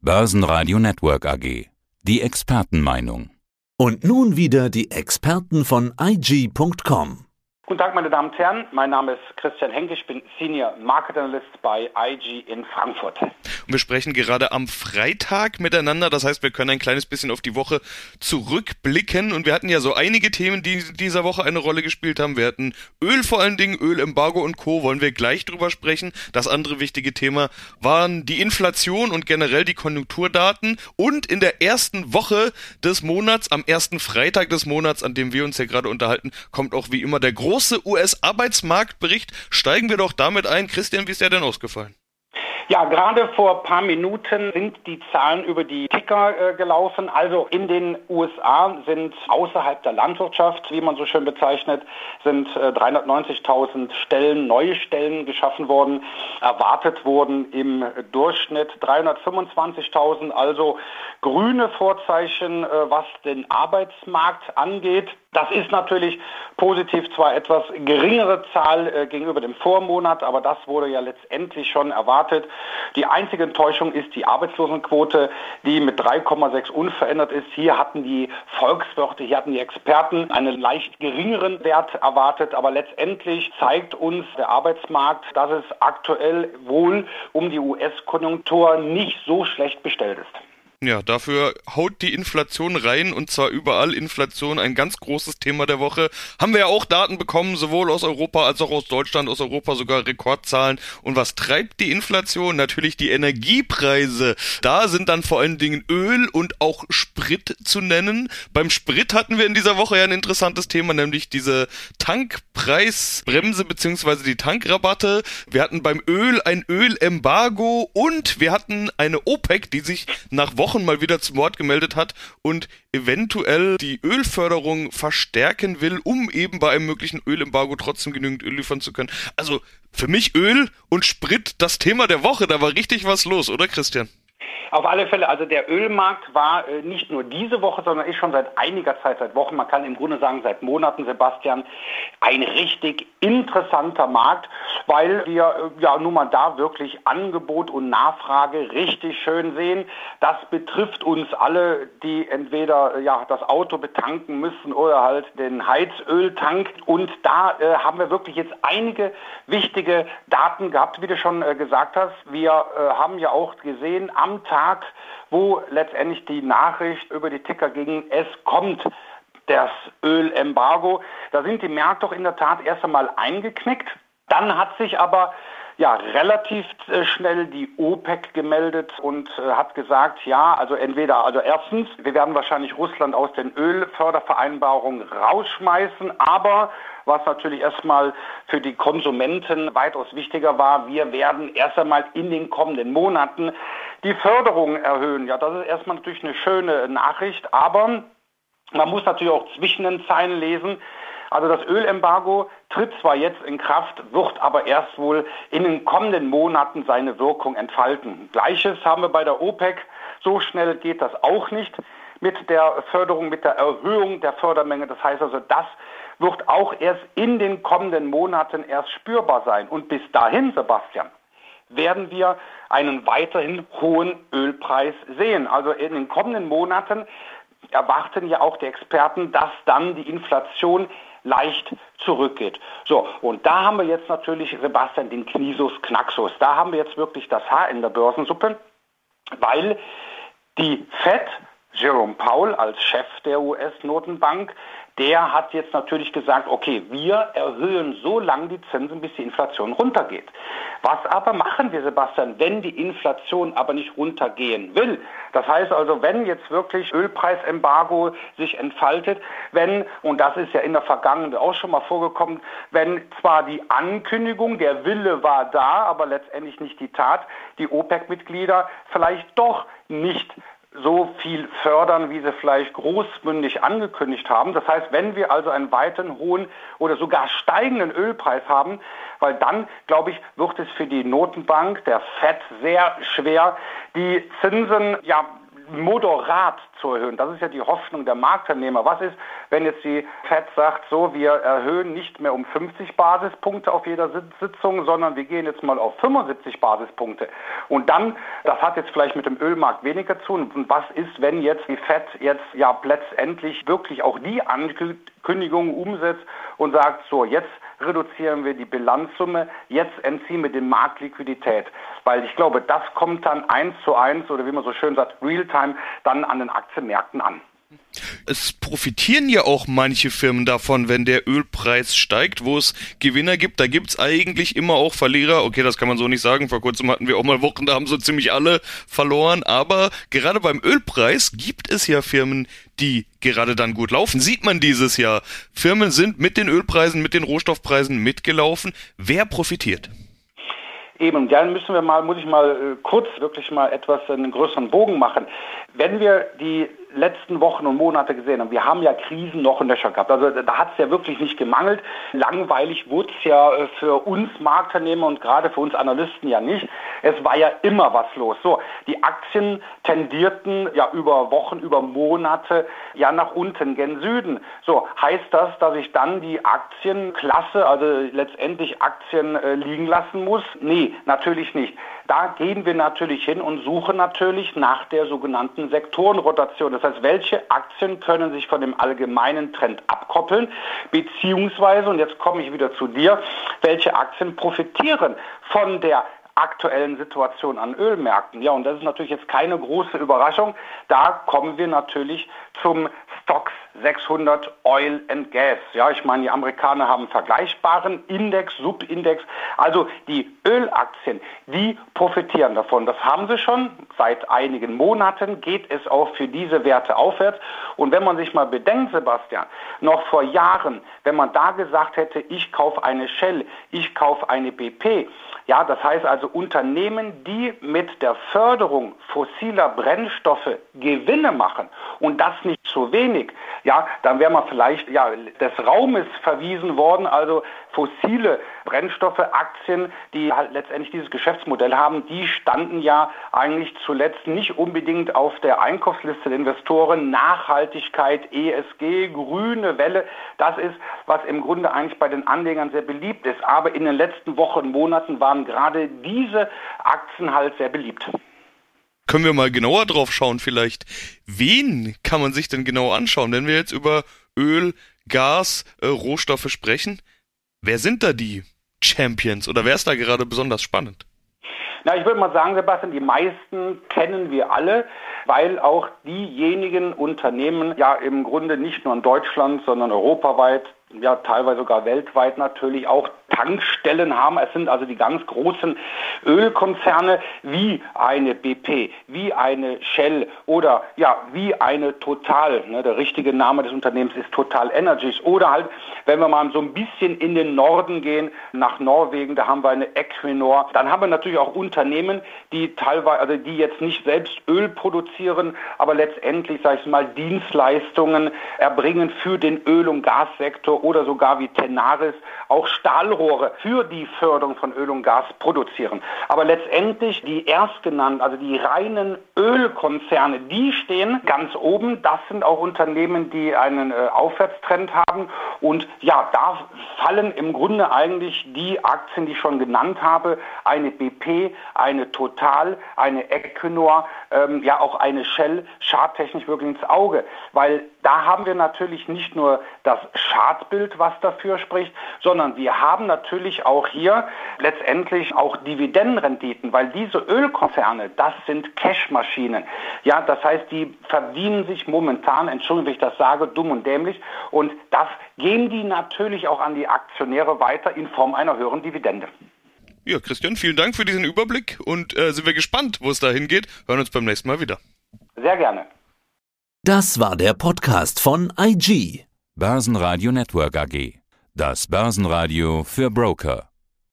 Börsenradio Network AG. Die Expertenmeinung. Und nun wieder die Experten von IG.com. Guten Tag, meine Damen und Herren. Mein Name ist Christian Henke. Ich bin Senior Market Analyst bei IG in Frankfurt. Und wir sprechen gerade am Freitag miteinander. Das heißt, wir können ein kleines bisschen auf die Woche zurückblicken. Und wir hatten ja so einige Themen, die dieser Woche eine Rolle gespielt haben. Wir hatten Öl vor allen Dingen, Ölembargo und Co. Wollen wir gleich drüber sprechen. Das andere wichtige Thema waren die Inflation und generell die Konjunkturdaten. Und in der ersten Woche des Monats, am ersten Freitag des Monats, an dem wir uns hier gerade unterhalten, kommt auch wie immer der große große US-Arbeitsmarktbericht. Steigen wir doch damit ein. Christian, wie ist der denn ausgefallen? Ja, gerade vor ein paar Minuten sind die Zahlen über die Ticker äh, gelaufen. Also in den USA sind außerhalb der Landwirtschaft, wie man so schön bezeichnet, sind äh, 390.000 Stellen, neue Stellen geschaffen worden. Erwartet wurden im Durchschnitt 325.000, also grüne Vorzeichen, äh, was den Arbeitsmarkt angeht. Das ist natürlich positiv zwar etwas geringere Zahl äh, gegenüber dem Vormonat, aber das wurde ja letztendlich schon erwartet. Die einzige Enttäuschung ist die Arbeitslosenquote, die mit 3,6 unverändert ist. Hier hatten die Volkswirte, hier hatten die Experten einen leicht geringeren Wert erwartet, aber letztendlich zeigt uns der Arbeitsmarkt, dass es aktuell wohl um die US-Konjunktur nicht so schlecht bestellt ist. Ja, dafür haut die Inflation rein und zwar überall Inflation, ein ganz großes Thema der Woche. Haben wir ja auch Daten bekommen, sowohl aus Europa als auch aus Deutschland, aus Europa sogar Rekordzahlen. Und was treibt die Inflation? Natürlich die Energiepreise. Da sind dann vor allen Dingen Öl und auch Sprit zu nennen. Beim Sprit hatten wir in dieser Woche ja ein interessantes Thema, nämlich diese Tankpreisbremse beziehungsweise die Tankrabatte. Wir hatten beim Öl ein Ölembargo und wir hatten eine OPEC, die sich nach Wochen Wochen mal wieder zum Wort gemeldet hat und eventuell die Ölförderung verstärken will, um eben bei einem möglichen Ölembargo trotzdem genügend Öl liefern zu können. Also für mich Öl und Sprit das Thema der Woche, da war richtig was los, oder Christian? Auf alle Fälle, also der Ölmarkt war äh, nicht nur diese Woche, sondern ist schon seit einiger Zeit, seit Wochen, man kann im Grunde sagen seit Monaten, Sebastian, ein richtig interessanter Markt, weil wir äh, ja nun mal da wirklich Angebot und Nachfrage richtig schön sehen. Das betrifft uns alle, die entweder äh, ja das Auto betanken müssen oder halt den Heizöltank. Und da äh, haben wir wirklich jetzt einige wichtige Daten gehabt, wie du schon äh, gesagt hast. Wir äh, haben ja auch gesehen am Tag wo letztendlich die Nachricht über die Ticker ging, es kommt das Ölembargo. Da sind die Märkte doch in der Tat erst einmal eingeknickt. Dann hat sich aber ja, relativ äh, schnell die OPEC gemeldet und äh, hat gesagt, ja, also entweder, also erstens, wir werden wahrscheinlich Russland aus den Ölfördervereinbarungen rausschmeißen, aber was natürlich erstmal für die Konsumenten weitaus wichtiger war, wir werden erst einmal in den kommenden Monaten die Förderung erhöhen. Ja, das ist erstmal natürlich eine schöne Nachricht, aber man muss natürlich auch zwischen den Zeilen lesen, also das Ölembargo tritt zwar jetzt in Kraft, wird aber erst wohl in den kommenden Monaten seine Wirkung entfalten. Gleiches haben wir bei der OPEC. So schnell geht das auch nicht mit der Förderung, mit der Erhöhung der Fördermenge. Das heißt also, das wird auch erst in den kommenden Monaten erst spürbar sein. Und bis dahin, Sebastian, werden wir einen weiterhin hohen Ölpreis sehen. Also in den kommenden Monaten erwarten ja auch die Experten, dass dann die Inflation leicht zurückgeht. So, und da haben wir jetzt natürlich, Sebastian, den Knisus Knaxus. Da haben wir jetzt wirklich das Haar in der Börsensuppe, weil die FED, Jerome Powell als Chef der US-Notenbank, der hat jetzt natürlich gesagt, okay, wir erhöhen so lange die Zinsen, bis die Inflation runtergeht. Was aber machen wir, Sebastian, wenn die Inflation aber nicht runtergehen will? Das heißt also, wenn jetzt wirklich Ölpreisembargo sich entfaltet, wenn, und das ist ja in der Vergangenheit auch schon mal vorgekommen, wenn zwar die Ankündigung, der Wille war da, aber letztendlich nicht die Tat, die OPEC-Mitglieder vielleicht doch nicht so viel fördern, wie sie vielleicht großmündig angekündigt haben. Das heißt, wenn wir also einen weiten hohen oder sogar steigenden Ölpreis haben, weil dann, glaube ich, wird es für die Notenbank, der FED, sehr schwer, die Zinsen ja moderat zu erhöhen. Das ist ja die Hoffnung der Marktteilnehmer. Was ist, wenn jetzt die FED sagt, so, wir erhöhen nicht mehr um 50 Basispunkte auf jeder Sitzung, sondern wir gehen jetzt mal auf 75 Basispunkte. Und dann, das hat jetzt vielleicht mit dem Ölmarkt weniger zu tun. Und was ist, wenn jetzt die FED jetzt ja letztendlich wirklich auch die Ankündigungen umsetzt und sagt, so, jetzt reduzieren wir die Bilanzsumme, jetzt entziehen wir den Markt Liquidität. Weil ich glaube, das kommt dann eins zu eins oder wie man so schön sagt, real-time dann an den Aktienmärkten an. Es profitieren ja auch manche Firmen davon, wenn der Ölpreis steigt, wo es Gewinner gibt. Da gibt es eigentlich immer auch Verlierer. Okay, das kann man so nicht sagen. Vor kurzem hatten wir auch mal Wochen, da haben so ziemlich alle verloren. Aber gerade beim Ölpreis gibt es ja Firmen, die gerade dann gut laufen. Sieht man dieses Jahr. Firmen sind mit den Ölpreisen, mit den Rohstoffpreisen mitgelaufen. Wer profitiert? Eben, dann müssen wir mal, muss ich mal äh, kurz wirklich mal etwas einen größeren Bogen machen. Wenn wir die letzten Wochen und Monate gesehen haben. Wir haben ja Krisen noch in Löcher gehabt. Also da hat es ja wirklich nicht gemangelt. Langweilig wurde es ja äh, für uns Marktteilnehmer und gerade für uns Analysten ja nicht. Es war ja immer was los. So, die Aktien tendierten ja über Wochen, über Monate ja nach unten, gen Süden. So, heißt das, dass ich dann die Aktienklasse, also letztendlich Aktien äh, liegen lassen muss? Nee, natürlich nicht. Da gehen wir natürlich hin und suchen natürlich nach der sogenannten Sektorenrotation. Das heißt, welche Aktien können sich von dem allgemeinen Trend abkoppeln, beziehungsweise, und jetzt komme ich wieder zu dir, welche Aktien profitieren von der aktuellen Situation an Ölmärkten. Ja, und das ist natürlich jetzt keine große Überraschung. Da kommen wir natürlich zum Stocks 600 Oil and Gas. Ja, ich meine, die Amerikaner haben vergleichbaren Index, Subindex. Also die Ölaktien, die profitieren davon. Das haben sie schon. Seit einigen Monaten geht es auch für diese Werte aufwärts. Und wenn man sich mal bedenkt, Sebastian, noch vor Jahren, wenn man da gesagt hätte, ich kaufe eine Shell, ich kaufe eine BP, ja, das heißt also Unternehmen, die mit der Förderung fossiler Brennstoffe Gewinne machen und das nicht zu wenig, ja, dann wäre man vielleicht ja, des Raumes verwiesen worden, also fossile Brennstoffe, Aktien, die halt letztendlich dieses Geschäftsmodell haben, die standen ja eigentlich zuletzt nicht unbedingt auf der Einkaufsliste der Investoren. Nachhaltigkeit, ESG, grüne Welle, das ist, was im Grunde eigentlich bei den Anlegern sehr beliebt ist. Aber in den letzten Wochen Monaten waren gerade diese Aktien halt sehr beliebt. Können wir mal genauer drauf schauen vielleicht? Wen kann man sich denn genau anschauen? Wenn wir jetzt über Öl, Gas, äh, Rohstoffe sprechen, wer sind da die Champions oder wer ist da gerade besonders spannend? Na, ich würde mal sagen, Sebastian, die meisten kennen wir alle, weil auch diejenigen Unternehmen ja im Grunde nicht nur in Deutschland, sondern europaweit ja teilweise sogar weltweit natürlich auch Tankstellen haben. Es sind also die ganz großen Ölkonzerne wie eine BP, wie eine Shell oder ja, wie eine Total. Ne, der richtige Name des Unternehmens ist Total Energies. Oder halt, wenn wir mal so ein bisschen in den Norden gehen, nach Norwegen, da haben wir eine Equinor. Dann haben wir natürlich auch Unternehmen, die teilweise, also die jetzt nicht selbst Öl produzieren, aber letztendlich, sage ich mal, Dienstleistungen erbringen für den Öl- und Gassektor oder sogar wie Tenaris auch Stahlrohre für die Förderung von Öl und Gas produzieren. Aber letztendlich die erstgenannten, also die reinen Ölkonzerne, die stehen ganz oben. Das sind auch Unternehmen, die einen äh, Aufwärtstrend haben. Und ja, da fallen im Grunde eigentlich die Aktien, die ich schon genannt habe, eine BP, eine Total, eine Equinor, ähm, ja auch eine Shell, charttechnisch wirklich ins Auge. Weil da haben wir natürlich nicht nur das Chartbild, was dafür spricht, sondern wir haben natürlich auch hier letztendlich auch Dividendenrenditen, weil diese Ölkonzerne, das sind Cashmaschinen. Ja, das heißt, die verdienen sich momentan, Entschuldigung, wenn ich das sage, dumm und dämlich und das geben die natürlich auch an die Aktionäre weiter in Form einer höheren Dividende. Ja, Christian, vielen Dank für diesen Überblick und äh, sind wir gespannt, wo es da hingeht. Hören uns beim nächsten Mal wieder. Sehr gerne. Das war der Podcast von IG. Börsenradio Network AG. Das Börsenradio für Broker.